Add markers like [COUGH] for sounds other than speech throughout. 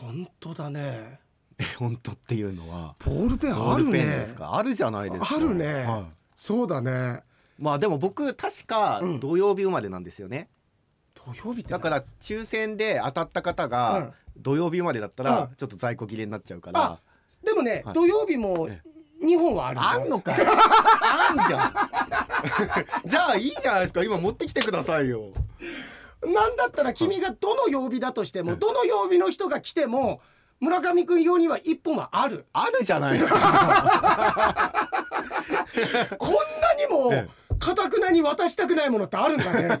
本当だね。[LAUGHS] 本当っていうのはボールペンあるね。ペンですか？あるじゃないですか。あるね、はい。そうだね。まあでも僕確かうん。土曜日生まれなんですよね、土曜日だから抽選で当たった方が土曜日生まれだったらうん。ちょっと在庫切れになっちゃうから、あでもね、はい。土曜日もえ2本はあるあんのかよ [LAUGHS] あんじゃん。[LAUGHS] じゃあいいじゃないですか。今持ってきてくださいよなんだったら君がどの曜日だとしてもどの曜日の人が来ても村上君用には1本はある。ある。じゃないですか。[LAUGHS] こんなにもえかたくなに渡したくないものってあるんだね。[LAUGHS]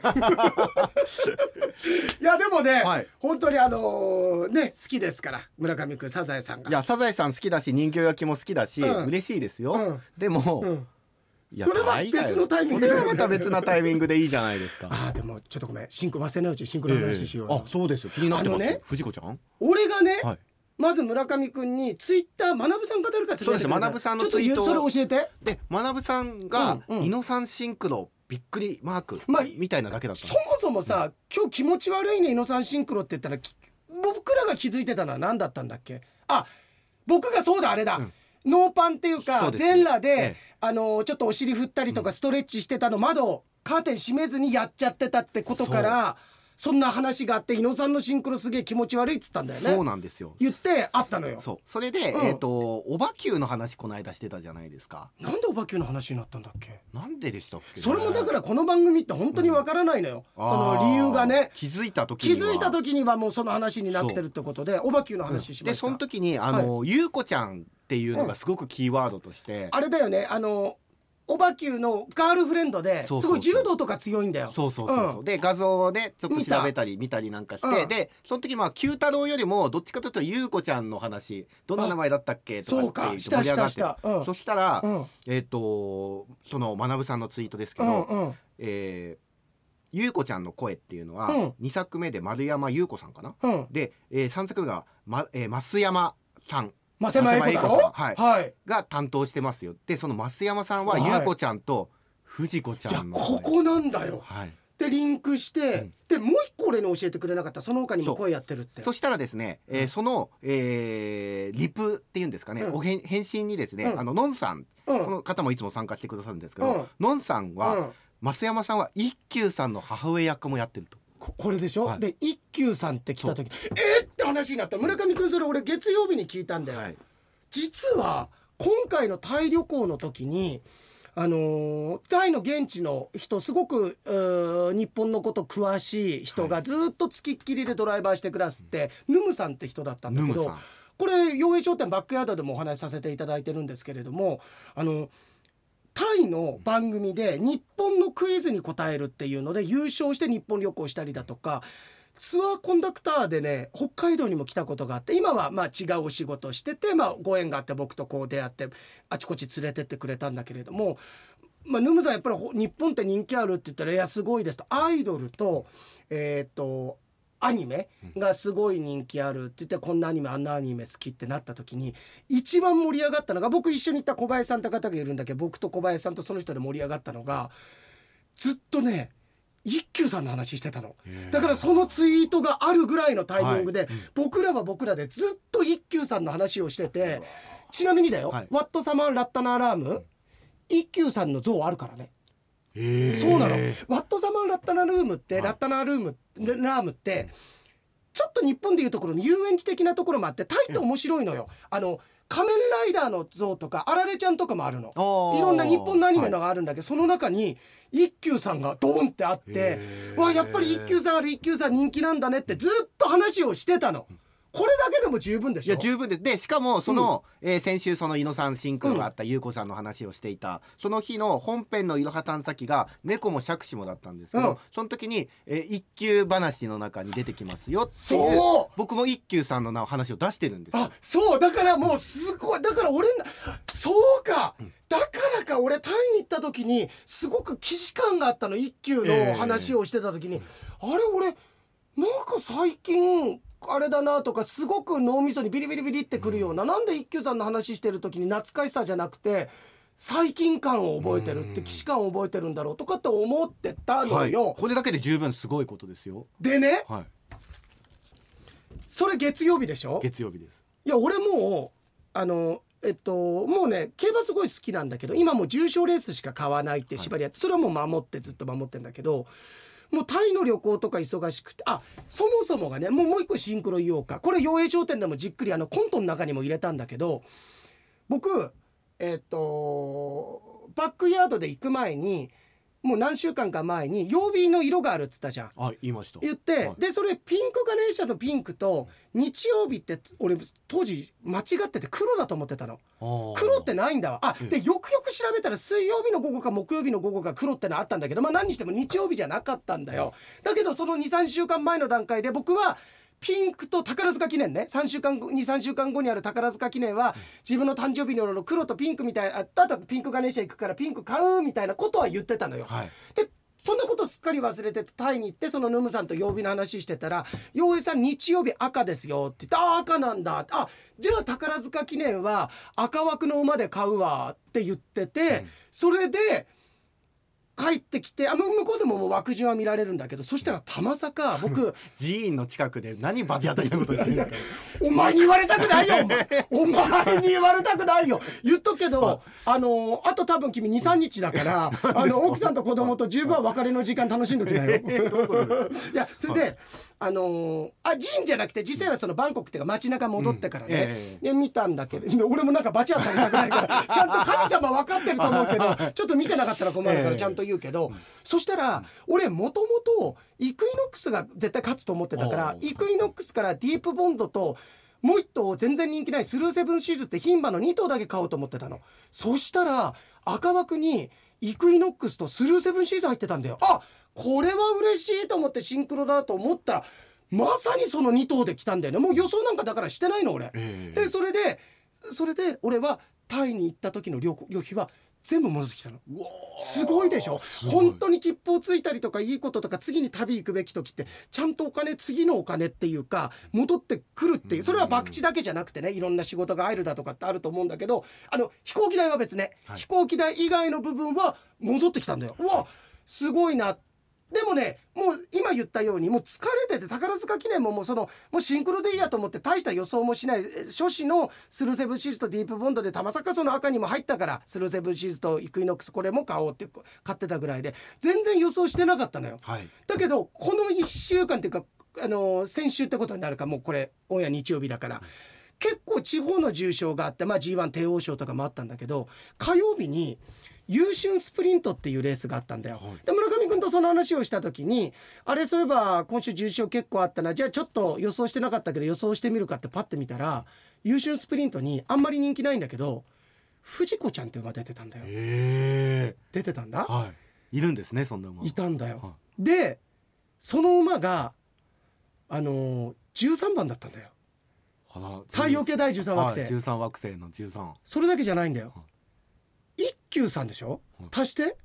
いやでもね、はい。本当にあのね好きですから村上君サザエさんが。いやサザエさん好きだし人形焼きも好きだし、うん。嬉しいですよ、うん。でも、うんそれは別のタイミングで。それはまた別なタイミングでいいじゃないですか。[LAUGHS] あーでもちょっとごめん。シンク忘れないうちにシンクの話しようよ、あそうですよ。気になってますね藤子ちゃん？俺がね、はい。まず村上君にツイッター学さんか誰かつそうです学さんのちょっとツイートを。それ教えて。で学さんがうんうん。イノサンシンクロびっくりマークまあみたいなだけだったそもそもさ、今日気持ち悪いねイノサンシンクロって言ったらき僕らが気づいてたのは何だったんだっけあ僕がそうだあれだ、うんノーパンっていうそか全裸で、ええ。あのちょっとお尻振ったりとかストレッチしてたの窓をカーテン閉めずにやっちゃってたってことからそんな話があって伊野さんのシンクロすげえ気持ち悪いっつったんだよね。そうなんですよ。言ってあったのよ。そう。それで、うん。えっ、とおばきゅうの話この間してたじゃないですか。なんでお化けの話になったんだっけ？なんででしたっけ？ね、それもだからこの番組って本当にわからないのよ、その理由がね。気づいた時気には。づいた時にはもうその話になってるってことでおばきゅうの話しました、でその時にあの、ゆうこちゃんっていうのがすごくキーワードとして、あれだよね。あのおばきゅうのガールフレンドですごい柔道とか強いんだよ。そうそうそうそう、ん。で画像でちょっと調べたり見たりなんかして、うん。でその時まあ九太郎よりもどっちかというとゆうこちゃんの話どんな名前だったっけとかそうか。って盛り上がってそしたら、うん。えっ、とその学さんのツイートですけうど、んうん。えーゆうこちゃんの声っていうのは、うん。2作目で丸山優子さんかな？うん。で、え3作目が、まえー、増山さん増山英子だろ増山英子さんはい。はい。が担当してますよ。でその増山さんははい。優子ちゃんと藤子ちゃんの。ここなんだよ。はい。でリンクして、うん。でもう一個俺に教えてくれなかった。その他にも声やってるって。そしたらですね、えーその、えーリプっていうんですかね、うん。お返返信にですね、うん。あののんさん、うん。この方もいつも参加してくださるんですけど、うん。のんさんは、うん。増山さんは一休さんの母親役もやってると。ここれでしょ、はい。で一休さんって来た時えー、っ？て話になった。村上君それ俺月曜日に聞いたんだよ、はい。実は今回のタイ旅行の時にあのータイの現地の人すごく日本のこと詳しい人がずっとつきっきりでドライバーしてくださって、ヌムさんって人だったんだけどこれ洋平商店バックヤードでもお話しさせていただいてるんですけれどもあのタイの番組で日本のクイズに答えるっていうので優勝して日本旅行したりだとかツアーコンダクターでね北海道にも来たことがあって今はまあ違うお仕事してて、まあ、ご縁があって僕とこう出会ってあちこち連れてってくれたんだけれども、まあ、ヌムさんやっぱり日本って人気あるって言ったら「いやすごいです」と。アイドルとえっ、とアニメがすごい人気あるって言ってこんなアニメあんなアニメ好きってなった時に一番盛り上がったのが僕一緒に行った小林さんって方がいるんだけど僕と小林さんとその人で盛り上がったのがずっとね一休さんの話してたの。だからそのツイートがあるぐらいのタイミングで、僕らは僕らでずっと一休さんの話をしててちなみにだよ、はい。ワットサマンラッタナーラーム一休さんの像あるからね。えー。そうなの。ワットサマンラッタナルームって、はい。ラッタナールームラームってちょっと日本でいうところの遊園地的なところもあってタイって面白いのよ。あの仮面ライダーの像とかあられちゃんとかもあるの。いろんな日本のアニメのがあるんだけど、その中に一休さんがドーンってあってわあやっぱり一休さんある一休さん人気なんだねってずっと話をしてたの。これだけでも十分でしょ？いや十分です。でしかもその、えー先週その井野さんシンクロがあった優子さんの話をしていた、その日の本編のいろは探査機が猫も杓子もだったんですけど、うん。その時に、えー一休話の中に出てきますよっていうそう！僕も一休さんの名話を出してるんですよ。あそう！だからもうすごいだから俺なそうか！だからか俺タイに行った時にすごく既視感があったの一休の話をしてた時に、あれ俺なんか最近あれだなとかすごく脳みそにビリビリビリってくるような、なんで一休さんの話してる時に懐かしさじゃなくて最近感を覚えてるって既視感を覚えてるんだろうとかって思ってたのはい。よ。これだけで十分すごいことですよ。でねはい。それ月曜日でしょ？月曜日です。いや俺もうあのえっともうね競馬すごい好きなんだけど今もう重賞レースしか買わないって縛りやって、それはもう守ってずっと守ってんだけどもうタイの旅行とか忙しくてあそもそもがねもうもう一個シンクロ言おうか。これ洋栄商店でもじっくりあのコントの中にも入れたんだけど僕えっとバックヤードで行く前にもう何週間か前に曜日の色があるっつったじゃん。あ言いました。言って、はい。でそれピンクガネーシャのピンクと日曜日って俺当時間違ってて黒だと思ってたの。黒ってないんだわ。あうん。でよくよく調べたら水曜日の午後か木曜日の午後か黒ってのあったんだけどまあ何にしても日曜日じゃなかったんだよ。だけどその23週間前の段階で僕はピンクと宝塚記念ね。3週間後23週間後にある宝塚記念は自分の誕生日のの黒とピンクみたいああとピンクガネーシャ行くからピンク買うみたいなことは言ってたのよ。はい。でそんなことすっかり忘れててタイに行ってそのヌムさんと曜日の話してたら「洋平さん日曜日赤ですよ」って言って「あ赤なんだ」あじゃあ宝塚記念は赤枠の馬で買うわ」って言ってて、うん。それで帰ってきてあ向向こうでももう枠順は見られるんだけどそしたらたまさか僕寺院の近くで何バチ当たりなことしてるんですか？[LAUGHS] お前に言われたくないよお前。[LAUGHS] お前に言われたくないよ。言っとくけどあのあと多分君23日だから [LAUGHS] あの奥さんと子供と十分別れの時間楽しんどきなよ。いやそれで、あのーあジンじゃなくて実際はそのバンコクっていうか街中戻ってからね、うん。えで見たんだけど俺もなんかバチ当たりたくないから [LAUGHS] ちゃんと神様分かってると思うけどちょっと見てなかったら困るから [LAUGHS] ええ。ちゃんと言うけど、そしたら俺もともとイクイノックスが絶対勝つと思ってたからイクイノックスからディープボンドともう一頭全然人気ないスルーセブンシーズって牝馬の2頭だけ買おうと思ってたの。そしたら赤枠にイクイノックスとスルーセブンシーズ入ってたんだよ。あこれは嬉しいと思ってシンクロだと思ったらまさにその2頭で来たんだよね。もう予想なんかだからしてないの俺。ええ。でそれでそれで俺はタイに行った時の旅旅費は全部戻ってきたの。すごいでしょ？本当に切符をついたりとかいいこととか次に旅行くべき時ってちゃんとお金次のお金っていうか戻ってくるっていうそれは博打だけじゃなくてねいろんな仕事が入るだとかってあると思うんだけどあの飛行機代は別ね、はい。飛行機代以外の部分は戻ってきたんだよ。うわすごいなでもねもう今言ったようにもう疲れてて宝塚記念ももうそのもうシンクロでいいやと思って大した予想もしないえ初子のスルーセブンシーズとディープボンドでたまさかその赤にも入ったからスルーセブンシーズとイクイノックスこれも買おうって買ってたぐらいで全然予想してなかったのよ。はいだけどこの1週間っていうかあの先週ってことになるかもうこれオンエア日曜日だから結構地方の重賞があって、まあ、G1 帝王賞とかもあったんだけど火曜日に優春スプリントっていうレースがあったんだよ。はいで村上君とその話をした時にあれそういえば今週重賞結構あったな。じゃあちょっと予想してなかったけど予想してみるかってパッて見たら優春スプリントにあんまり人気ないんだけど藤子ちゃんって馬出てたんだよ。え。出てたんだ？えはい。いるんですねそんな馬。いたんだよ。はでその馬があのー、13番だったんだよ。あ太陽系第13惑星、はい、13惑星の13それだけじゃないんだよ。一休さんでしょ？はい。足して？1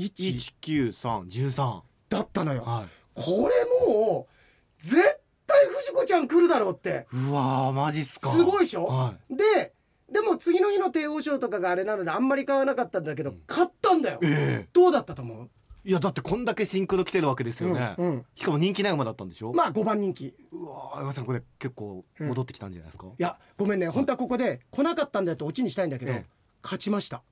19313だったのよ。はこれもう絶対藤子ちゃん来るだろうって。いうわーマジっすか。すごいでしょ？はででも次の日の帝王賞とかがあれなのであんまり買わなかったんだけど、買ったんだよ。いえ。どうだったと思う？えいやだってこんだけシンクロ来てるわけですよね、うん。うんしかも人気ない馬だったんでしょ、まあ5番人気。いうわー相葉さんこれ結構戻ってきたんじゃないですか、やごめんね。本当はここで来なかったんだよってオチにしたいんだけど、ええ。勝ちました。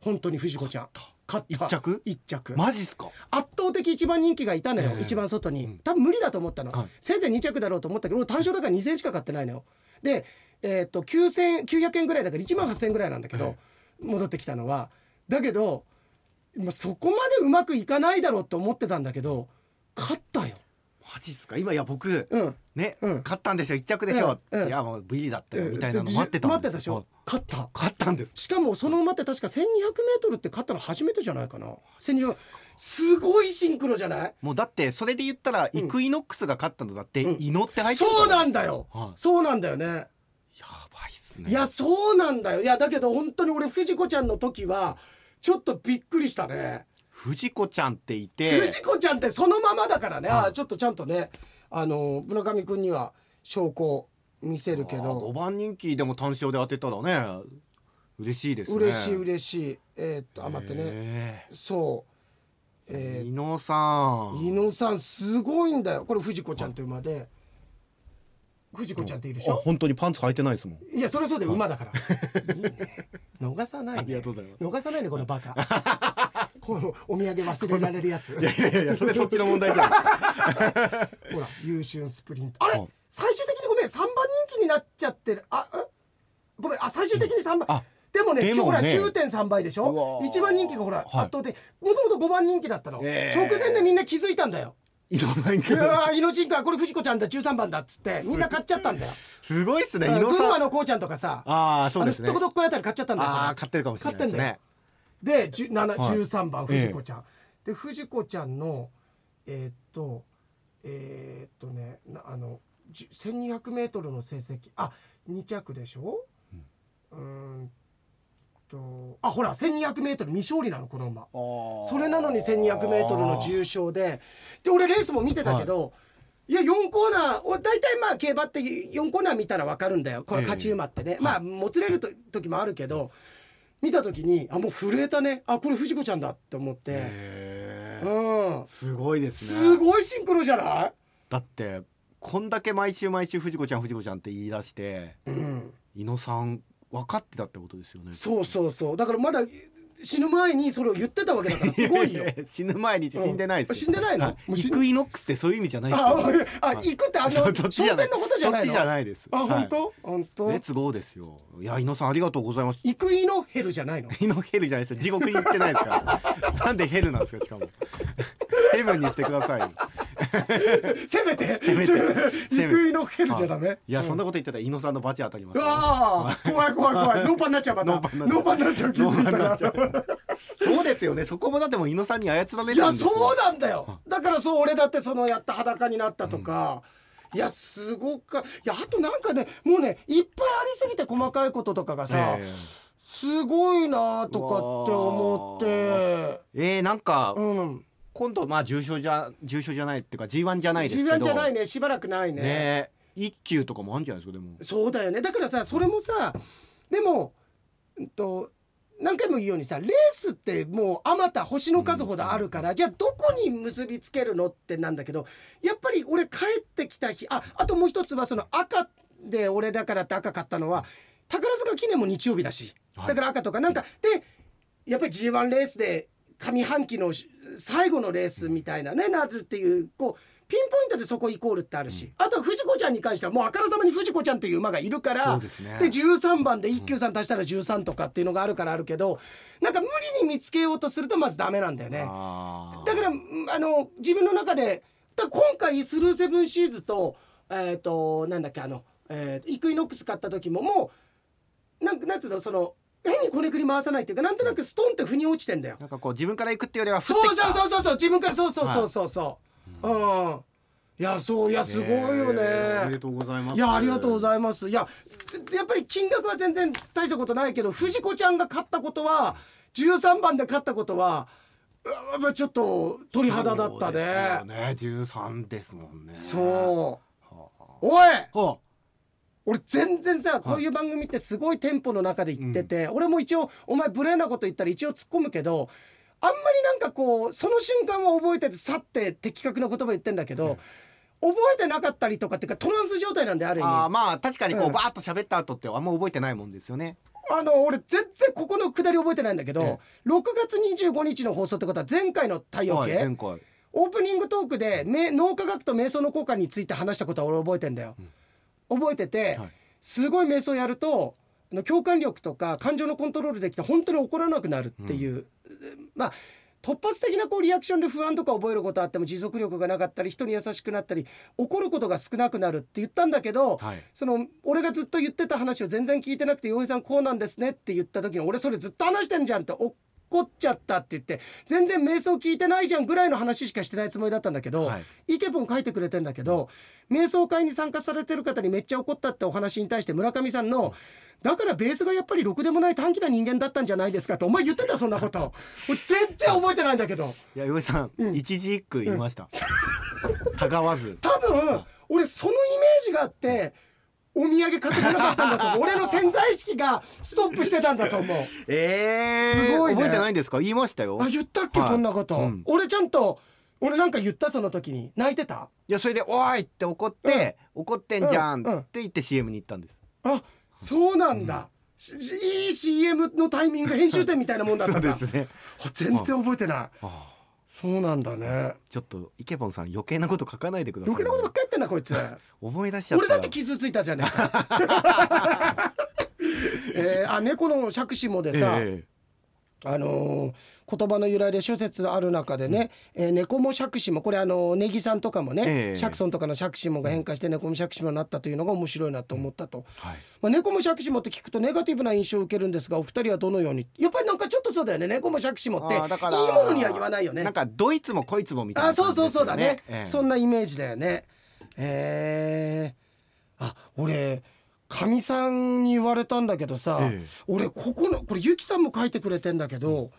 本当に藤子ちゃん勝った。一着？一着。マジっすか？圧倒的一番人気がいたのよ、ええ。一番外に、うん。多分無理だと思ったの、はい。せいぜい2着だろうと思ったけど俺単勝だから2000円しか買ってないのよ。でえーっと9000 900円ぐらいだから1万8000円ぐらいなんだけど、戻ってきたのは。だけど、まあ、そこまでうまくいかないだろうと思ってたんだけど勝ったよマジっすか？今いや僕うん。ね、うん。勝ったんでしょ一着でしょ、うん。うん。いやもうブリだったよみたいなの待ってたん待ってたでしょ？はい勝った。勝ったんです。しかもその馬って確か 1200m って勝ったの初めてじゃないかな？1200すごいシンクロじゃない？もうだってそれで言ったら、うん。イクイノックスが勝ったのだって、うん。イノって入ってるそうなんだだよ、はい。そうなんだよね。やばいっすね。いやそうなんだよ。いやだけど本当に俺藤子ちゃんの時はちょっとびっくりしたね藤子ちゃんっていて。藤子ちゃんってそのままだからね、はい。あちょっとちゃんとね。あの村上君には証拠を見せるけ5ど番人気でも単勝で当てたらね。嬉しいですね。嬉しい嬉しい。えーっとあ待ってね。ねそう。え伊野さん。ー、伊野さんすごいんだよ。これ藤子ちゃんという馬で。藤子ちゃんっているでしあょ、本当にパンツ履いてないですもん。いやそれそうで馬だから。[LAUGHS] いいね。逃さないねありがとうございます。逃さないねこのバカお土産忘れられるやつ。いやいやいやそれそっちの問題じゃん。[LAUGHS] ほら優秀スプリントあれ、はい最終的にごめん3番人気になっちゃってる。あえ？ごめんあ最終的に3番、あでもねでもほらね9.3倍でしょ？ー。一番人気がほら、はい。圧倒的。もともと5番人気だったの、えー。直前でみんな気づいたんだよ。いろんなうわーイノシンかこれ藤子ちゃんだ13番だっつってみんな買っちゃったんだよ。すごいっすねうん群伊野さん馬のこうちゃんとかさああそうですねすっとこどっこいあたり買っちゃったんだよ。ああ買ってるかもしれないですね。でじゅ7はい。13番藤子ちゃん、で藤子ちゃんのえーっとえーっとねなあのじゅ 1200m の成績。あ2着でしょ？うーんとあほら 1200m 未勝利なのこの馬。それなのに 1200m の重賞で。で俺レースも見てたけど、い、や4コーナーお大体まあ競馬って4コーナー見たら分かるんだよ。これ勝ち馬ってね、まあもつれると時もあるけど見た時にあもう震えたね。あこれ藤子ちゃんだって思って、うん、すごいですね。すごいシンクロじゃない、だってこんだけ毎週毎週藤子ちゃん藤子ちゃんって言い出してうん、伊野さん分かってたってことですよね。そうそうそう。だからまだ死ぬ前にそれを言ってたわけだからすごいよ。死ぬ前にって死んでないですよ、うん。死んでないの？イクイノックスってそういう意味じゃないですあ行くってあの商店のことじゃないの？じゃないです。あはい。本当？本当？レッツゴーですよ。いや伊野さんありがとうございます。イクイノヘルじゃないの？イノヘルじゃないですよ。地獄に行ってないですから。[LAUGHS] なんでヘルなんですかしかも。ヘブンにしてくださいせめてせめて。イクイノヘルじゃダメ？い。や、うん。そんなこと言ってたら伊野さんのバチ当たりますよ、ああ怖い怖い怖 [LAUGHS] い。ノーパンになっちゃうまたノーパンになっちゃう。気づいたら。そうですよね。そこもだってもう伊野さんに操られいやそうなんだよ。だからそう俺だってそのやった裸になったとか、いやすごくいやあとなんかねもうねいっぱいありすぎて細かいこととかがさ、えすごいなとかって思って。ええーなんか、うん今度まあ重症じゃ重症じゃないっていうか G1 じゃないです自けど。分じゃないね。しばらくないね。ね。一級とかもあるんじゃないですかでも。そうだよね。だからさそれもさでも、うんと、何回も言うようにさレースってもうあまた星の数ほどあるから、じゃあどこに結びつけるのってなんだけどやっぱり俺帰ってきた日ああともう一つはその赤で俺だからって赤買ったのは宝塚記念も日曜日だし。はい。だから赤とかなんか、でやっぱり G1 レースで上半期の最後のレースみたいなねなるっていうこうピンポイントでそこイコールってあるし、あとは藤子ちゃんに関してはもうあからさまに藤子ちゃんっていう馬がいるからですね。で13番で一休さん足したら13とかっていうのがあるからあるけどなんか無理に見つけようとするとまずダメなんだよね。だからうんあの自分の中でだ今回スルーセブンシーズとえっ、となんだっけあの、えーイクイノックス買った時ももうなんなんつうのその変にこねくり回さないっていうかなんとなくストンって腑に落ちてんだよ。なんかこう自分から行くっていうよりは降ってそうきた。そうそうそうそう自分からそうそうそうそうそう、うん。いやそういやすごいよね、えーおめでとうございます。いやありがとうごいざいます。いややっぱり金額は全然大したことないけど藤子ちゃんが勝ったことは13番で勝ったことはやっぱちょっと鳥肌だったね。ね。十三ですもんね。そう。はおい！あ。は俺全然さこういう番組ってすごいテンポの中で言ってて、俺も一応お前無礼なこと言ったら一応突っ込むけどあんまりなんかこうその瞬間は覚えててさって的確な言葉言ってんだけど、覚えてなかったりとかっていうかトランス状態なんである意味。あーまあ確かにこううん。バーッと喋った後ってあんま覚えてないもんですよね。あの俺全然ここのくだり覚えてないんだけど、え6月25日の放送ってことは前回の太陽はい系、前回。オープニングトークでめ脳科学と瞑想の効果について話したことは俺覚えてんだよ。覚えてて、はい。すごい瞑想やると共感力とか感情のコントロールできて本当に怒らなくなるっていう、まあ突発的なこうリアクションで不安とか覚えることあっても持続力がなかったり人に優しくなったり怒ることが少なくなるって言ったんだけど、はい。その俺がずっと言ってた話を全然聞いてなくて「洋平さんこうなんですね」って言った時に俺それずっと話してんじゃんって怒っちゃったって言って全然瞑想聞いてないじゃんぐらいの話しかしてないつもりだったんだけど、はい。イケポン書いてくれてんだけど瞑想会に参加されてる方にめっちゃ怒ったってお話に対して村上さんの「だからベースがやっぱりろくでもない短気な人間だったんじゃないですか」ってお前言ってたそんなこと。俺全然覚えてないんだけど。いや岩井さん、うん。一字一句言いました、[LAUGHS] たがわず。多分俺そのイメージがあってお土産買ってこなかったんだと思う。[LAUGHS] 俺の潜在意識がストップしてたんだと思う。えー、すごいね。覚えてないんですか？言いましたよ。あ言ったっけ、はい。こんなこと、うん。俺ちゃんと俺なんか言った？その時に。泣いてた？いやそれで「おい!」って怒って、怒ってんじゃんうんうんって言って CM に行ったんです。あそうなんだ、しいい CM のタイミング編集点みたいなもんだったんだ。[LAUGHS] ね。あ全然覚えてない。ああそうなんだね。ちょっとイケボンさん余計なこと書かないでください余計なことばっかりやってんなこいつ。[LAUGHS] 思い出しちゃった。俺だって傷ついたじゃねえか。[LAUGHS] えー、あ猫の杓子もでさ、[LAUGHS] えあのー言葉の由来で諸説ある中でね、えー猫も杓子もこれあのネギさんとかもね、ええ。シャクソンとかの杓子もが変化して猫も杓子もになったというのが面白いなと思ったと、えはい。まあ、猫も杓子もって聞くとネガティブな印象を受けるんですがお二人はどのように？やっぱりなんかちょっとそうだよね。猫も杓子もっていいものには言わないよね。なんかどいつもこいつもみたいなあそうそうそうだね、ええ。そんなイメージだよね。えー、あ俺かみさんに言われたんだけどさ、ええ。俺ここのこれゆきさんも書いてくれてんだけど、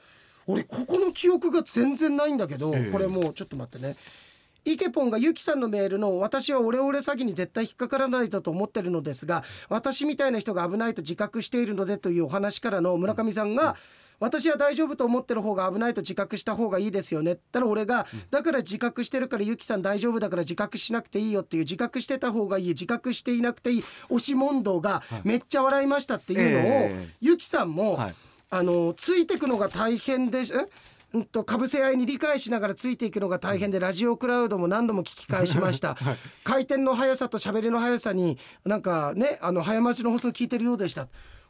俺ここの記憶が全然ないんだけど、ええ。これもうちょっと待ってね。イケポンがゆきさんのメールの「私はオレオレ詐欺に絶対引っかからないだと思ってるのですが私みたいな人が危ないと自覚しているので」というお話からの村上さんが「私は大丈夫と思ってる方が危ないと自覚した方がいいですよね」ったら俺が「だから自覚してるからゆきさん大丈夫だから自覚しなくていいよ」っていう自覚してた方がいい自覚していなくていい押し問答がめっちゃ笑いましたっていうのを、ええ。ゆきさんも、はい。あのついてくのが大変でしえ？うんとかぶせ合いに理解しながらついていくのが大変でラジオクラウドも何度も聞き返しました、[LAUGHS] 回転の速さと喋りの速さになんかねあの早待ちの放送聞いてるようでした。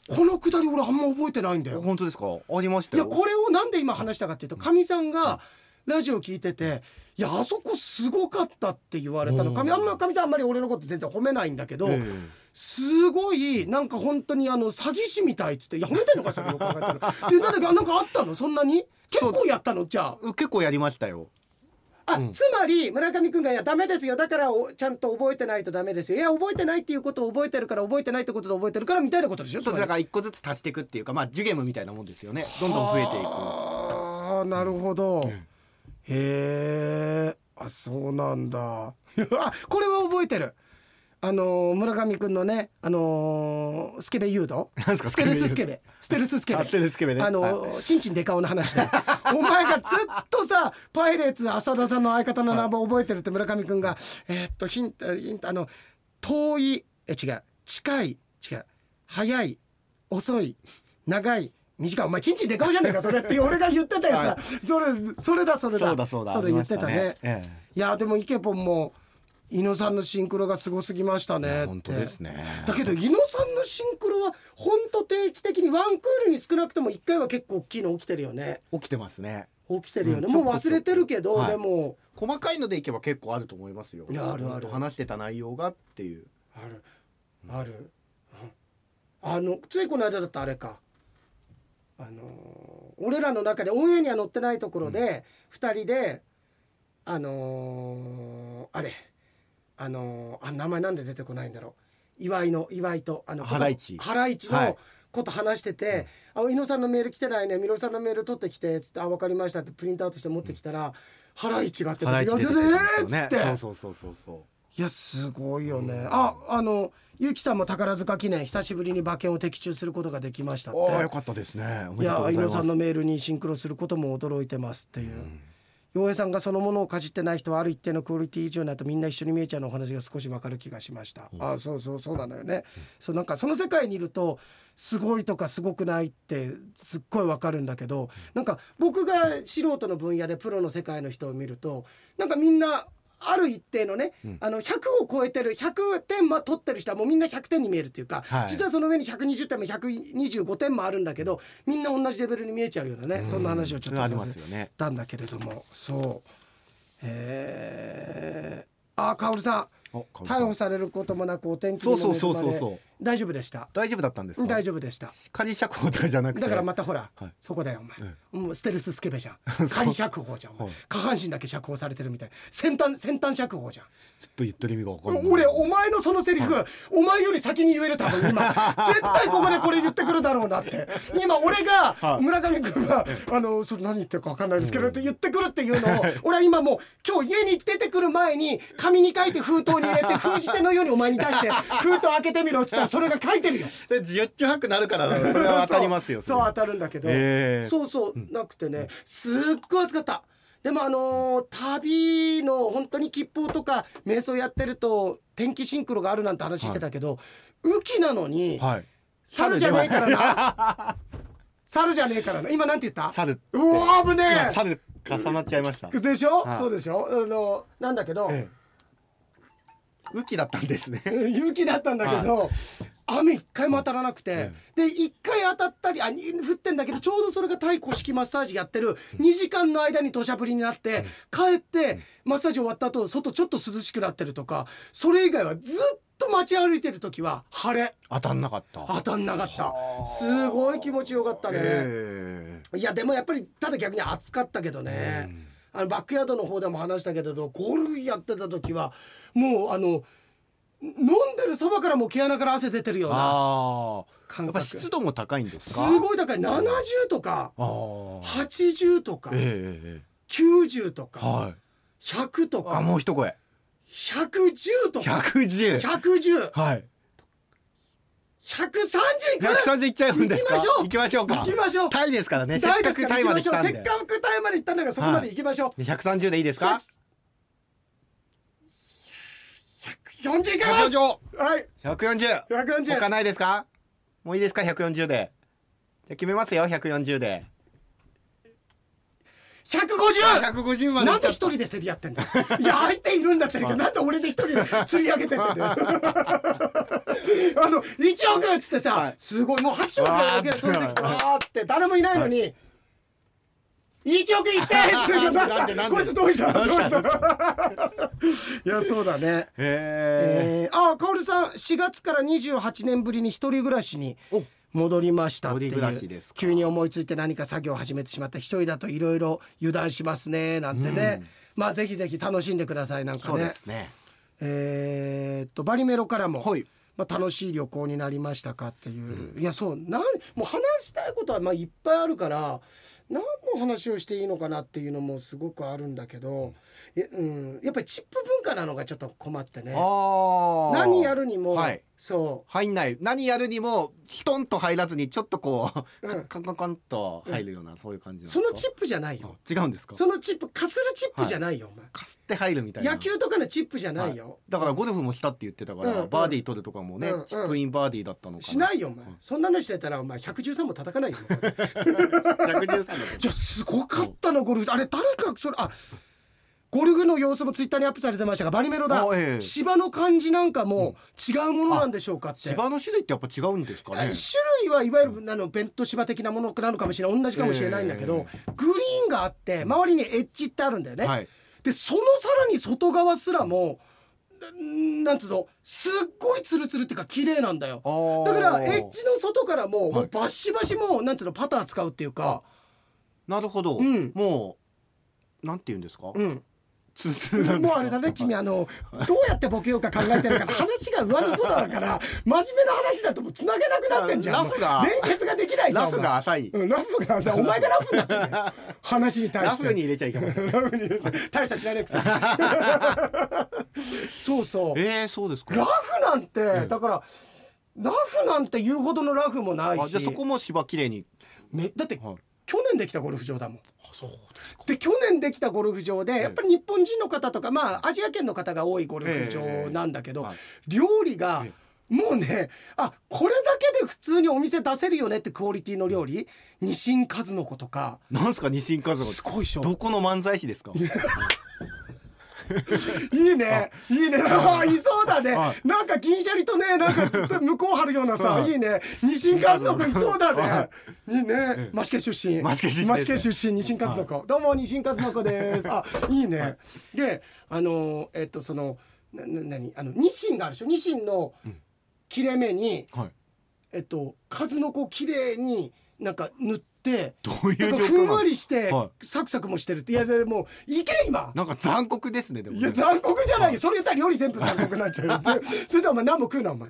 このくだり俺あんま覚えてないんだよ。本当ですか？ありましたよ。いやこれをなんで今話したかっていうとかみさんがラジオ聞いてて「いやあそこすごかった」って言われたの。かみあんまかみさんあんまり俺のこと全然褒めないんだけど、ええすごいなんか本当にあの詐欺師みたいっつって「いや褒めてんのかそれよく考えたら」[LAUGHS] っていうなんかなんかあったの？そんなに？結構やったの？じゃあ。結構やりましたよ。あ、うん。つまり村上君が「いやダメですよだからおちゃんと覚えてないとダメですよ」いや覚えてないっていうことを覚えてるから覚えてないってことで覚えてるからみたいなことでしょそうだから一個ずつ足していくっていうかまあジュゲームみたいなもんですよね。どんどん増えていく。ああなるほど、へえあそうなんだ。[LAUGHS] あこれは覚えてるあのー村上くんのねあのースケベ誘導。ステルスススケケベ。ステルススケベあのーチンチンデカオの話で。お前がずっとさパイレーツ浅田さんの相方の名前覚えてるって村上くんがえーっとヒントヒントあの遠いえ違う。近い違う。早い遅い長い短い。お前チンチンデカオじゃねえかそれって [LAUGHS] 俺が言ってたやつだ。それそれだそれだ。そうだそうだ。それ言ってたね。ましたえ。いやでもイケポンも伊野さんのシンクロがすごすぎましたね本当ですね。だけど伊野さんのシンクロは本当定期的にワンクールに少なくとも1回は結構大きいの起きてるよね。起きてますね。起きてるよね、うんもう忘れてるけど、はい。でも。細かいのでいけば結構あると思いますよ。いやあるある。話してた内容がっていう。ある。ある、うん。あのついこの間だったあれか。あのー俺らの中でオンエアには載ってないところで、二人であのーあれあのーあ名前なんで出てこないんだろう。岩井の岩井とあのハライチ。ハライチはい。のこと話してて「あ伊野さんのメール来てないね。みのりさんのメール取ってきて」つって「あ分かりました」ってプリントアウトして持ってきたら、ハライチがあってハライチ出てえっつって、ねそうそうそうそうそう。いやすごいよね。ああのゆうきさんも宝塚記念久しぶりに馬券を的中することができましたって。ああよかったですね。いや伊野さんのメールにシンクロすることも驚いてますっていう。洋平さんがそのものをかじってない人はある一定のクオリティ以上になるとみんな一緒に見えちゃうのお話が少しわかる気がしました。あそうそうそうなのよね。そうなんかその世界にいるとすごいとかすごくないってすっごいわかるんだけどなんか僕が素人の分野でプロの世界の人を見るとなんかみんなある一定のね、あの100を超えてる100点ま取ってる人はもうみんな100点に見えるっていうか、はい。実はその上に120点も125点もあるんだけどみんな同じレベルに見えちゃうようなね、そんな話をちょっとさせたんだけれども。そう。えー、あカオルさん。逮捕されることもなくお天気にもそうそうそうそう恵まれそう大丈夫でした。大丈夫だったんですか？大丈夫でした。仮釈放とかじゃなくて？だからまたほら、はい。そこだよお前、もうステルススケベじゃん。[LAUGHS] 仮釈放じゃん、はい。下半身だけ釈放されてるみたい。先端先端釈放じゃん。ちょっと言ってる意味が分かん。ない俺お前のそのセリフ、お前より先に言える多分今。[LAUGHS] 絶対ここでこれ言ってくるだろうなって。今俺がはい。村上君が「あのそれ何言ってるか分かんないですけど」って言ってくるっていうのを俺は今もう今日家に出てくる前に紙に書いて封筒に入れて封じ手のようにお前に出して封筒開けてみろっつったらそれが書いてるよ。で十中八九なるからそれは当たりますよ。そう当れたるんだけど、そうそうなくてねすっごい暑かった。でもあのー旅の本当に吉報とか瞑想やってると天気シンクロがあるなんて話してたけど、雨季なのにはい。猿じゃねえからな。猿じゃねえ。[LAUGHS] からな。今なんて言った？猿うわ危ね今え猿重なっちゃいました。でしょ、はい。そうでしょ？あのなんだけど、ええ雨季だったんですね。雪だったんだけど、雨一回も当たらなくて、で一回当たったりあに降ってんだけどちょうどそれが太古式マッサージやってる2時間の間に土砂降りになって、帰ってマッサージ終わった後外ちょっと涼しくなってるとかそれ以外はずっと街歩いてる時は晴れ。当たんなかった。当たんなかった。すごい気持ちよかったね、えいやでもやっぱりただ逆に暑かったけどね、あのバックヤードの方でも話したけれどゴルフやってた時はもうあの飲んでるそばからもう毛穴から汗出てるようなああやっぱ感覚湿度も高いんですか？すごい高い。70とかああ80とかえええええ90とかえはい。100とあかもう一声。110とか。110 110はい130いく？130いっちゃうんですか？行きましょう。行きましょうか。行きましょう。タイですからね。せっかくタイまで来たんで。せっかくタイまで行ったんだからそこまで行きましょう、で130でいいですか？140いきます。140はい。140 140他ないですか？もういいですか？140で。じゃあ決めますよ。140で。150 150までなんで一人で競り合ってんだいや相手いるんだってなんで俺で一人で釣り上げてってんだよ [LAUGHS] あの1億っつってさ、はい。すごいもう拍手を受けるそれできてわー。っつって誰もいないのに、1億1000円って言うなんこいつどうした？どうした？いやそうだね。へええー、あカオルさん4月から28年ぶりに一人暮らしにお。戻りましたっていう。急に思いついて何か作業を始めてしまった一人だといろいろ油断しますねなんてね、まあぜひぜひ楽しんでくださいなんかそうでねすね。えーっとバリメロからも、はいまあ、楽しい旅行になりましたかっていう、いやそうなんもう話したいことはまあいっぱいあるから何の話をしていいのかなっていうのもすごくあるんだけど、えうん、やっぱりチップ文化なのがちょっと困ってね。何やるにも、はい。そ入んない。何やるにもストンと入らずにちょっとこう、うん。カンカンカンと入るような、そういう感じそのチップじゃないよ。あ違うんですか？そのチップかするチップじゃないよ、お前。かすって入るみたいな。野球とかのチップじゃないよ、はい。だからゴルフもしたって言ってたから、うんバーディー取るとかもね、うんチップインバーディーだったのかな。しないよお前、そんなのしてたらお前113も叩かないよ。[LAUGHS] 113だいやすごかったなゴルフ。あれ誰かそれあゴルフの様子もツイッターにアップされてましたがバリメロだ、あええ。芝の感じなんかも違うものなんでしょうかって、芝の種類ってやっぱ違うんですかね。種類はいわゆるあのベント芝的なものなのかもしれない。同じかもしれないんだけど、グリーンがあって周りにエッジってあるんだよね、はい。でそのさらに外側すらもんなんつうのすっごいツルツルっていうか綺麗なんだよ。だからエッジの外からも,、もはい。うバッシバシもうなんつうのパター使うっていうか。なるほど、うん。もうなんて言うんですか、うんもうあれだね君あのどうやってボケようか考えてるから話が上の空だから真面目な話だともう繋げなくなってんじゃん。ラフが。連結ができないじゃん。ラフが浅い。うんラフがさお前がラフになってんだよ。話に対ラして。フに入れちゃいけません。ラフに入れちゃう。大した知らねえく [LAUGHS] そうそう。えー、そうですか。ラフなんて、だからラフなんて言うほどのラフもないし。あじゃあそこも芝綺麗に。めだって、はい。去年できたゴルフ場だもん。そうで去年できたゴルフ場でやっぱり日本人の方とかまあアジア圏の方が多いゴルフ場なんだけど、料理がえもうねあこれだけで普通にお店出せるよねってクオリティの料理？ニシン数の子とか。なんすかニシンカズすごいでしょ。どこの漫才師ですか？[LAUGHS] [LAUGHS] いいね。いいね。あいそうだね、はなんか銀シャリとねなんか向こう張るようなさ、はい。い、いね。ニシン数の子いそうだね、、はい。いね。益家出身。益家出身です益家出身ニシン数の子、どうもニシン数の子ですあいいね。であのえっとそのなな何？あのニシンがあるでしょ？ニシンの切れ目に、はい。えっと数の子をきれいになんか塗ってどういうふんわりして、はサクサクもしてるって。いやでもういけ今。なんか残酷ですねでもね。いや残酷じゃない。よそれ言ったら料理全部残酷になっちゃう [LAUGHS] それでお前何も食うなお前。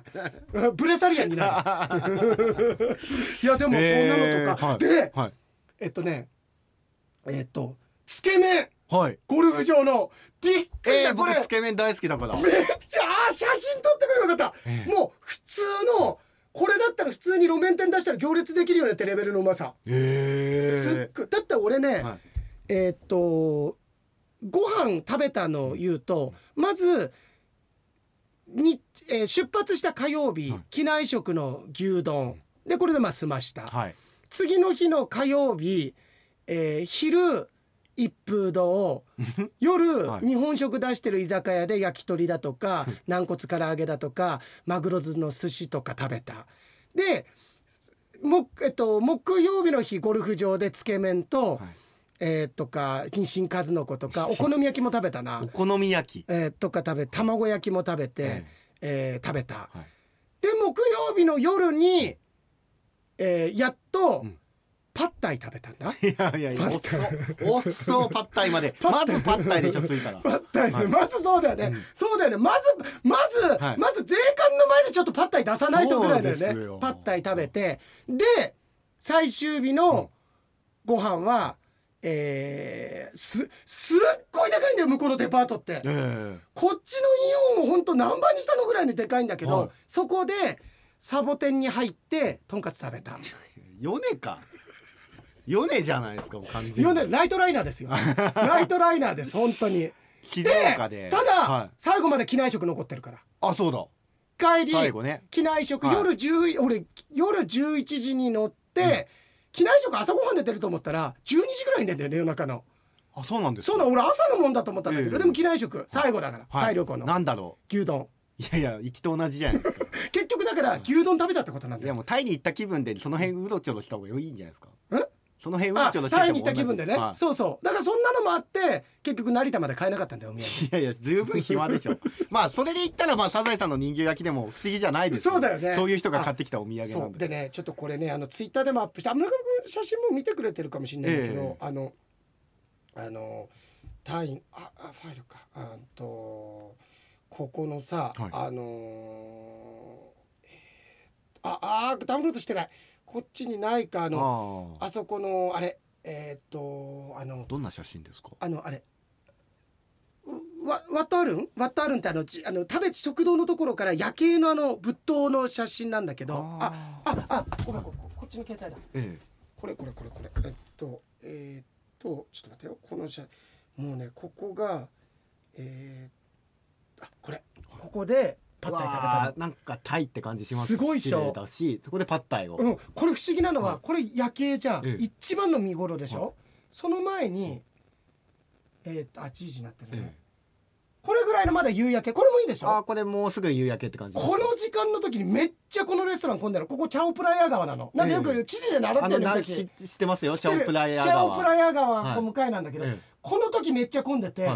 ブレサリアンになる。[LAUGHS] いやでもそんなのとか、えーはい。ではい。えっとねえっとつけ麺。はい。ゴルフ場の。びっくりえー、だこれ。僕つけ麺大好きだから。めっちゃあー写真撮ってくればよかった、ええもう普通のこれだったら普通に路面店出したら行列できるよねってレベルのうまさ、すっえごい。だって俺ね、はい。えーっとご飯食べたのを言うとまずに、えー出発した火曜日、はい。機内食の牛丼。でこれでまあ済ました、はい。次の日の火曜日、えー昼一風堂夜、はい。日本食出してる居酒屋で焼き鳥だとか軟骨唐揚げだとかマグロ酢の寿司とか食べた。でも、えっと、木曜日の日ゴルフ場でつけ麺と、はい。えーとか日清数の子とか [LAUGHS] お好み焼きも食べたな。お、好み焼き。えーとか食べ卵焼きも食べて、ええー食べた。はい。で木曜日の夜に、えーやっと、うんパッタイ食べたんだ？いやいやいやおっそおっそパッタイまで。まずパッタイでちょっとついたらパッタイね、はい。まずそうだよね、うん。そうだよね。まずまず、はい。まず税関の前でちょっとパッタイ出さないとぐらいだよね。そうですよ。パッタイ食べて。で最終日のご飯は、えー、すすっごいでかいんだよ向こうのデパートって。えこっちのイオンを本当何倍にしたのぐらいにでかいんだけど、はい。そこでサボテンに入ってとんかつ食べた。えヨネかヨネじゃないですかもう完全に。ライトライナーですよ。[LAUGHS] ライトライナーです本当に。静岡で。ただ、はい。最後まで機内食残ってるから。あそうだ。帰りね。機内食、はい。夜10俺夜11時に乗って、機内食朝ごはんで出ると思ったら12時ぐらいに出んだよね夜中の。あそうなんですかそうだ俺朝のもんだと思ったんだけど、ええでも機内食最後だから、はい。の。なんだろ牛丼。ういやいや行きと同じじゃないですか。[LAUGHS] 結局だから牛丼食べたってことなんいだよ。やもうタイに行った気分でその辺うろちょろした方がいいんじゃないですか。え？その辺うろあちょろしててもタイに行った気分でね、はい。そうそう。だからそんなのもあって結局成田まで買えなかったんだよお土産いやいや十分暇でしょ。[LAUGHS] まあそれで言ったらまあサザエさんの人形焼きでも不思議じゃないですそうだよね。そういう人が買ってきたお土産そなんでう。でねちょっとこれねあのツイッターでもアップしてあ村上君写真も見てくれてるかもしれないけど、ええ。あのあのタイああファイルか。あんとここのさ、はい。あのえーああダウンロードしてないこっちにないかあのあそこのあれえーっとあのどんな写真ですか？あのあれわワットアルンワットアルンってあのちあの食べ食堂のところから夜景のあの仏塔の写真なんだけど。ああ。ああごめんここっちの携帯だ。えこれこれこれこれ。えっとえーっとちょっと待ってよ。この写もうねここがえー、あこれ。ここでパッタイ食べたわあなんかタイって感じしますすごいっしょ。しそこでパッタイを、のうん。これ不思議なのは、はいこれ夜景じゃん、ええ。一番の見頃でしょ、はいその前にえーっとあ10時になってるね、ええ。これぐらいのまだ夕焼け？これもいいでしょ？あーこれもうすぐ夕焼けって感じ。この時間の時にめっちゃこのレストラン混んでる。ここチャオプラヤ川なの。なんでよく地理で習ってるの知ってますよチャオプラヤチャオ川プラヤはい。川こう向かいなんだけど、えこの時めっちゃ混んでて、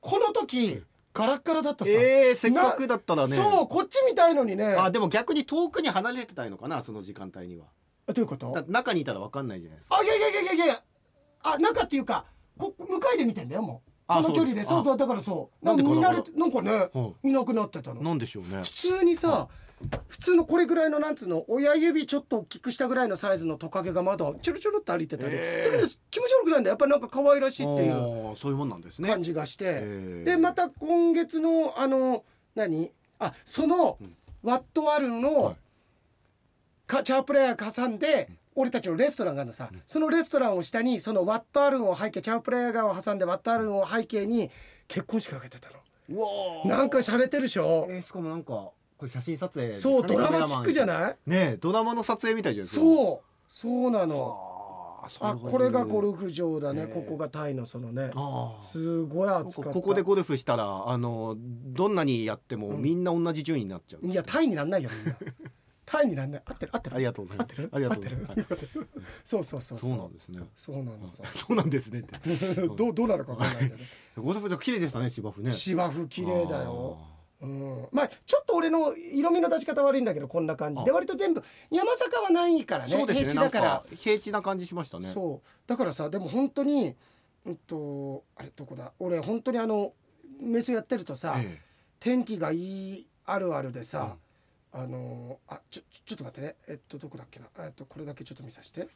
この時ガラッガラだったさ、えー、せっかくだったらね。そうこっちみたいのにね。あでも逆に遠くに離れてたいのかなその時間帯には。どういうこと？だ中にいたら分かんないじゃないですか。あいやいやいやいやいやいや。あ中っていうかこ向かいで見てんだよもう。あこの距離で。そうそうだからそう。なんで見慣れてなんかねはい。なくなってたの。なんでしょうね。普通にさ普通のこれぐらいのなんつうの親指ちょっと大きくしたぐらいのサイズのトカゲがまだチョロチョロって歩いてたり、えー。だけど気持ち悪くないんだよ。やっぱなんか可愛らしいっていうそういうもんなんですね。感じがして、えー。でまた今月のあの何？あそのうん。ワットアルンの、はい。かチャープレイヤー挟んで、俺たちのレストランがあるのさ、そのレストランを下にそのワットアルンを背景チャープレイヤー側を挟んでワットアルンを背景に結婚式を挙げてたの。うわー。なんか洒落てるでしょ、えーしかもなんかこれ写真撮影ねそうドラマチックじゃいない？ねえドラマの撮影みたいじゃないそう。そうなの。あこれがゴルフ場だね、へーここがタイのそのね。すごい暑かった。ここでゴルフしたらあのどんなにやってもみんな同じ順位になっちゃう、いやタイになんないよみんな。[LAUGHS] タイになんない。合ってる合ってる。ありがとうございます。合ってる？ありがとうございます。合ってる？[LAUGHS] そうそうそうそう。なんですね。そうなんですよ。[LAUGHS] そうなんですねどうどうなるかわかんないけどね。ゴルフ場綺麗でしたね芝生ね。芝生綺麗だようん、まあちょっと俺の色味の出し方悪いんだけどこんな感じ。であ割と全部山坂はないからねね。平地だから。平地な感じしましたね。そう。だからさでも本当にうんとあれどこだ？俺本当にあのメスやってるとさ、え天気がいいあるあるでさ、あのあちょちょちょっと待ってね。えっとどこだっけな？えっとこれだけちょっと見させて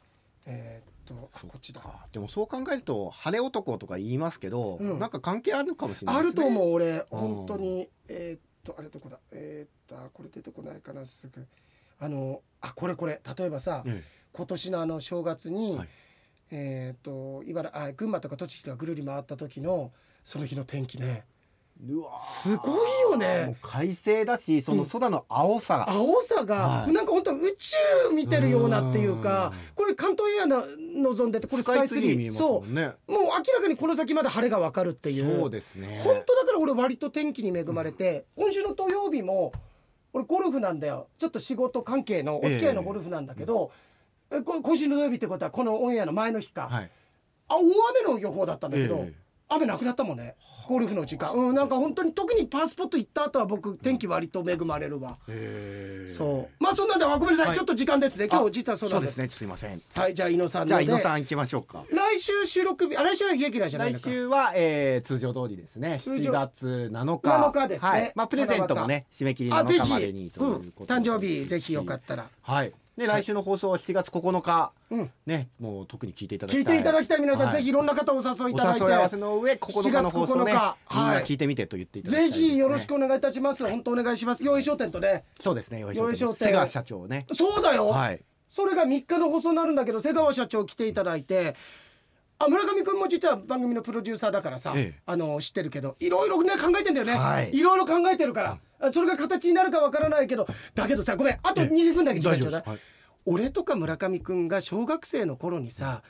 えーっとあこっちだ。あでもそう考えると晴れ男とか言いますけど、うん。なんか関係あるかもしれないあですね。ると思う俺。うん。本当に。えーっとあれどこだ？えーっとあこれ出てこないかなすぐ。あのあこれこれ。例えばさえ今年のあの正月に、はい。えっ、と茨あ群馬とか栃木とかぐるり回った時のその日の天気ねすごいよね。もう快晴だしその空の青さ、青さが、はい。なんか本当宇宙見てるようなっていうかうん。これ関東エアの望んでてこれスカイツリー。見えますそもんね。う。もう明らかにこの先まで晴れがわかるっていう。そうですね。本当だから俺割と天気に恵まれて、今週の土曜日も俺ゴルフなんだよ。ちょっと仕事関係のお付き合いのゴルフなんだけど、えこ今週の土曜日ってことはこのオンエアの前の日か、はい。あ大雨の予報だったんだけど、ええ雨なくなったもんね。ゴルフの時間。うんなんか本当に特にパースポット行った後は僕天気割と恵まれるわ、そう。まあそんなんであごめんなさい、はい。ちょっと時間ですね。今日実はそうそうんです。すね。すいません。はいじゃあ井野さんじゃあ井野さん行きましょうか。来週収録日あ来週はイレギュラーじゃない来週は、えー、通常通りですね。通常。7月7日。7日ですね。はい。まあプレゼントもね締め切り7あぜ日までにひ、とうんいうことで。誕生日ぜひよかったら。はいで来週の放送は7月9日、うん。ねもう特に聞いていただきたい。聞いていただきたい皆さん、はい。ぜひいろんな方をお誘いいただいて。お誘い合わせの上9日の放送ね7月9日みんなはい聞いてみてと言っていただきたいぜですね。ひよろしくお願いいたします。本当お願いします。用意商店とね。そうですねよいしょよいしょって瀬川社長ね。そうだよ、はい。それが3日の放送になるんだけど瀬川社長来ていただいて。あ村上君も実は番組のプロデューサーだからさ、ええ。あの知ってるけどいろいろね考えてんだよね、はい。いろいろ考えてるから、あそれが形になるかわからないけどだけどさごめんあとええ。20分だけ時間ちょうだい。大丈夫です。俺とか村上君が小学生の頃にさ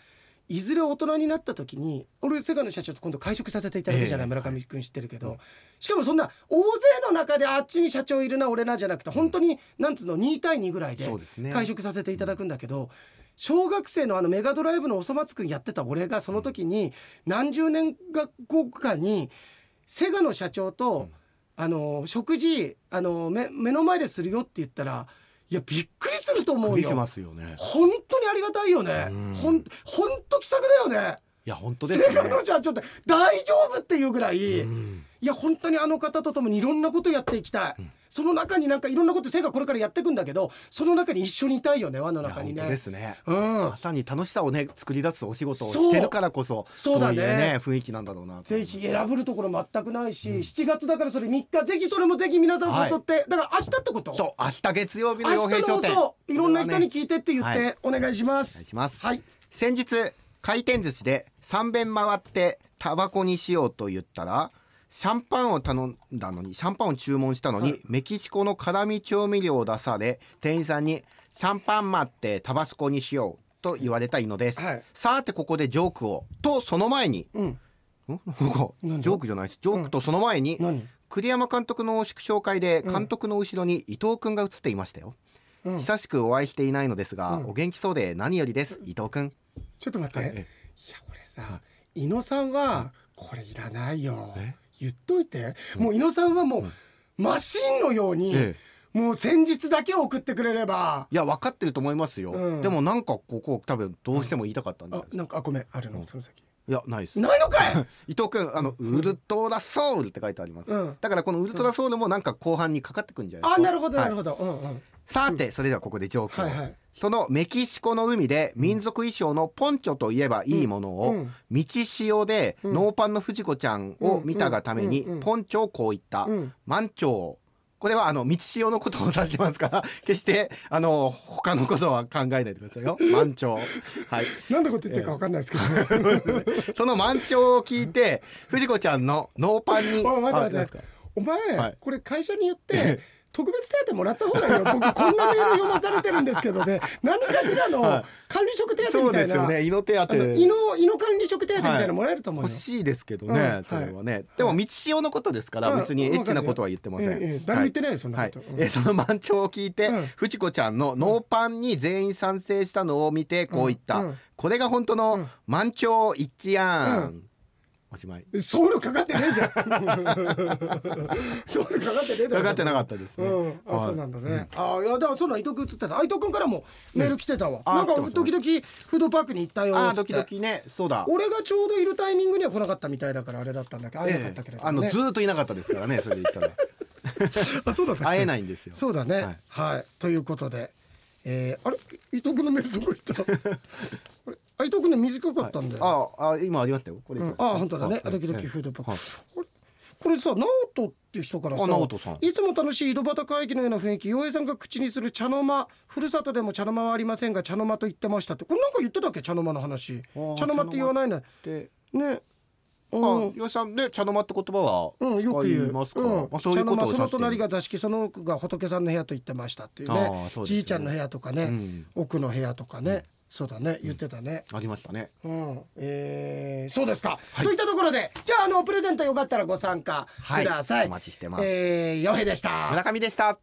いずれ大人になった時に俺セガの社長と今度会食させていただくじゃない、ええ。村上君知ってるけど、しかもそんな大勢の中であっちに社長いるな俺なじゃなくて本当になんつうの2対2ぐらいで会食させていただくんだけど、小学生のあのメガドライブのおそ松くんやってた俺がその時に何十年後かにセガの社長と、あの食事あの目目の前でするよって言ったらいやびっくりすると思うびっくりしまよ。すよね本当にありがたいよね。うんほん本当気さくだよね。いや本当ですねセガの社長って大丈夫っていうぐらい、うんいや本当にあの方と共にいろんなことやっていきたい、その中になんかいろんなことセガこれからやっていくんだけどその中に一緒にいたいよね輪の中にね。ですね。うん。まさに楽しさをね作り出すお仕事をしてるからこそそうだね。いうね雰囲気なんだろうなとぜひ選ぶるところ全くないし、7月だからそれ3日ぜひそれもぜひ皆さん誘って、だから明日ってこと？そう明日月曜日の明洋平商店いろんな人にこ聞いてって言っはてお願いします、お願いします。はい。れはね先日回転寿司で3遍回ってタバコにしようと言ったらシャンパンを頼んだのにシャンパンを注文したのに、はい。メキシコの辛味調味料を出され店員さんに「シャンパン待ってタバスコにしよう」と言われたいのです、はい。さてここでジョークをとその前にうん。ん？なんかジ何ョークじゃないです。ジョークとその前に、何？栗山監督の祝勝会で監督の後ろに伊藤君が映っていましたよ、うん。久しくお会いしていないのですが、うん。お元気そうで何よりです伊藤君ちょっと待って、はい。い、や俺さ伊野さんはこれいらないよ。え？言っといて、もう伊野さんはもう、マシンのように、えもう先日だけ送ってくれれば。いや分かってると思いますよ、うん。でもなんかここ多分どうしても言いたかったんじゃあなんかあごめんあるの、その先。いやないです。ないのかい！[LAUGHS] 伊藤君あのウルトラソウルって書いてあります、うん。だからこのウルトラソウルもなんか後半にかかってくんじゃないですか？あなるほどなるはいほど、うんうんさてそれではここでジョークを、はいはい。そのメキシコの海で民族衣装のポンチョといえばいいものを、うん道潮でうん。ノーパンの藤子ちゃんを見たがためにポンチョをこう言った、うん。満潮。これはあの道潮のことを指してますか？ら [LAUGHS] 決してあの他のことは考えないでくださいよ。[LAUGHS] 満潮。はい。なんでこと言ってるかわかんないですけど、[LAUGHS] その満潮を聞いて藤子ちゃんのノーパンにお前、はい。これ会社に言って特別手当もらった方がいいよ。僕こんなメール読まされてるんですけどね。何かしらのはい。管理職手当みたいな、ですよね。胃の手当。胃の胃の管理職手当みたいなのもらえると思うよ、欲しいですけどね、うん。それはね、でも道潮のことですから、うん。別にエッチなことは言ってません、ええええ誰も言ってないよそんなはい。ことうん。えその満潮を聞いて、うん。藤子ちゃんのノーパンに全員賛成したのを見てこう言った、うん。うん。これが本当うのん。満潮一致やん、うおしまいソウルかかってねえじゃん [LAUGHS] ソウルかかってねえだろかかってなかったですね、うん、あ、はいそうなんだね。あ、いや、だから、そんな伊藤君っつってた。あ伊藤君からもメール来てたわ。あなんか時々フードパークに行ったよっつって。キドキねそうだ俺がちょうどいるタイミングには来なかったみたいだから、あれだったんだけど、会えなかったけれども、ね。あのずーっといなかったですからねそれで言ったら [LAUGHS] あ、そうだった。会えないんですよそうだね。ははいい、ということで。えー、あれ、伊藤君のメールどこ行った？伊藤君ね、短かったんだよ。ああ今ありましたよ。これ、うん、あ、本当だね。はい。ドキドキフードパーク。これさ直人っていう人からさいつも楽しい井戸端会議のような雰囲気洋平さんが口にする茶の間。ふるさとでも茶の間はありませんが茶の間と言ってましたって。これなんか言ってたっけ？茶の間の話。茶の間って言わないねで、ね。うまあん。岩井さんね茶の間って言葉はうん、よく言使いうますから、うん。茶の間その隣が座敷その奥が仏さんの部屋と言ってましたっていうあね。じいちゃんの部屋とかね、うん。奥の部屋とかね、そうだね言ってたね、ありましたね。うん、えーそうですか、はい。といったところでじゃああのプレゼントよかったらご参加ください、はい。お待ちしてます。えー、よへでした。村上でした。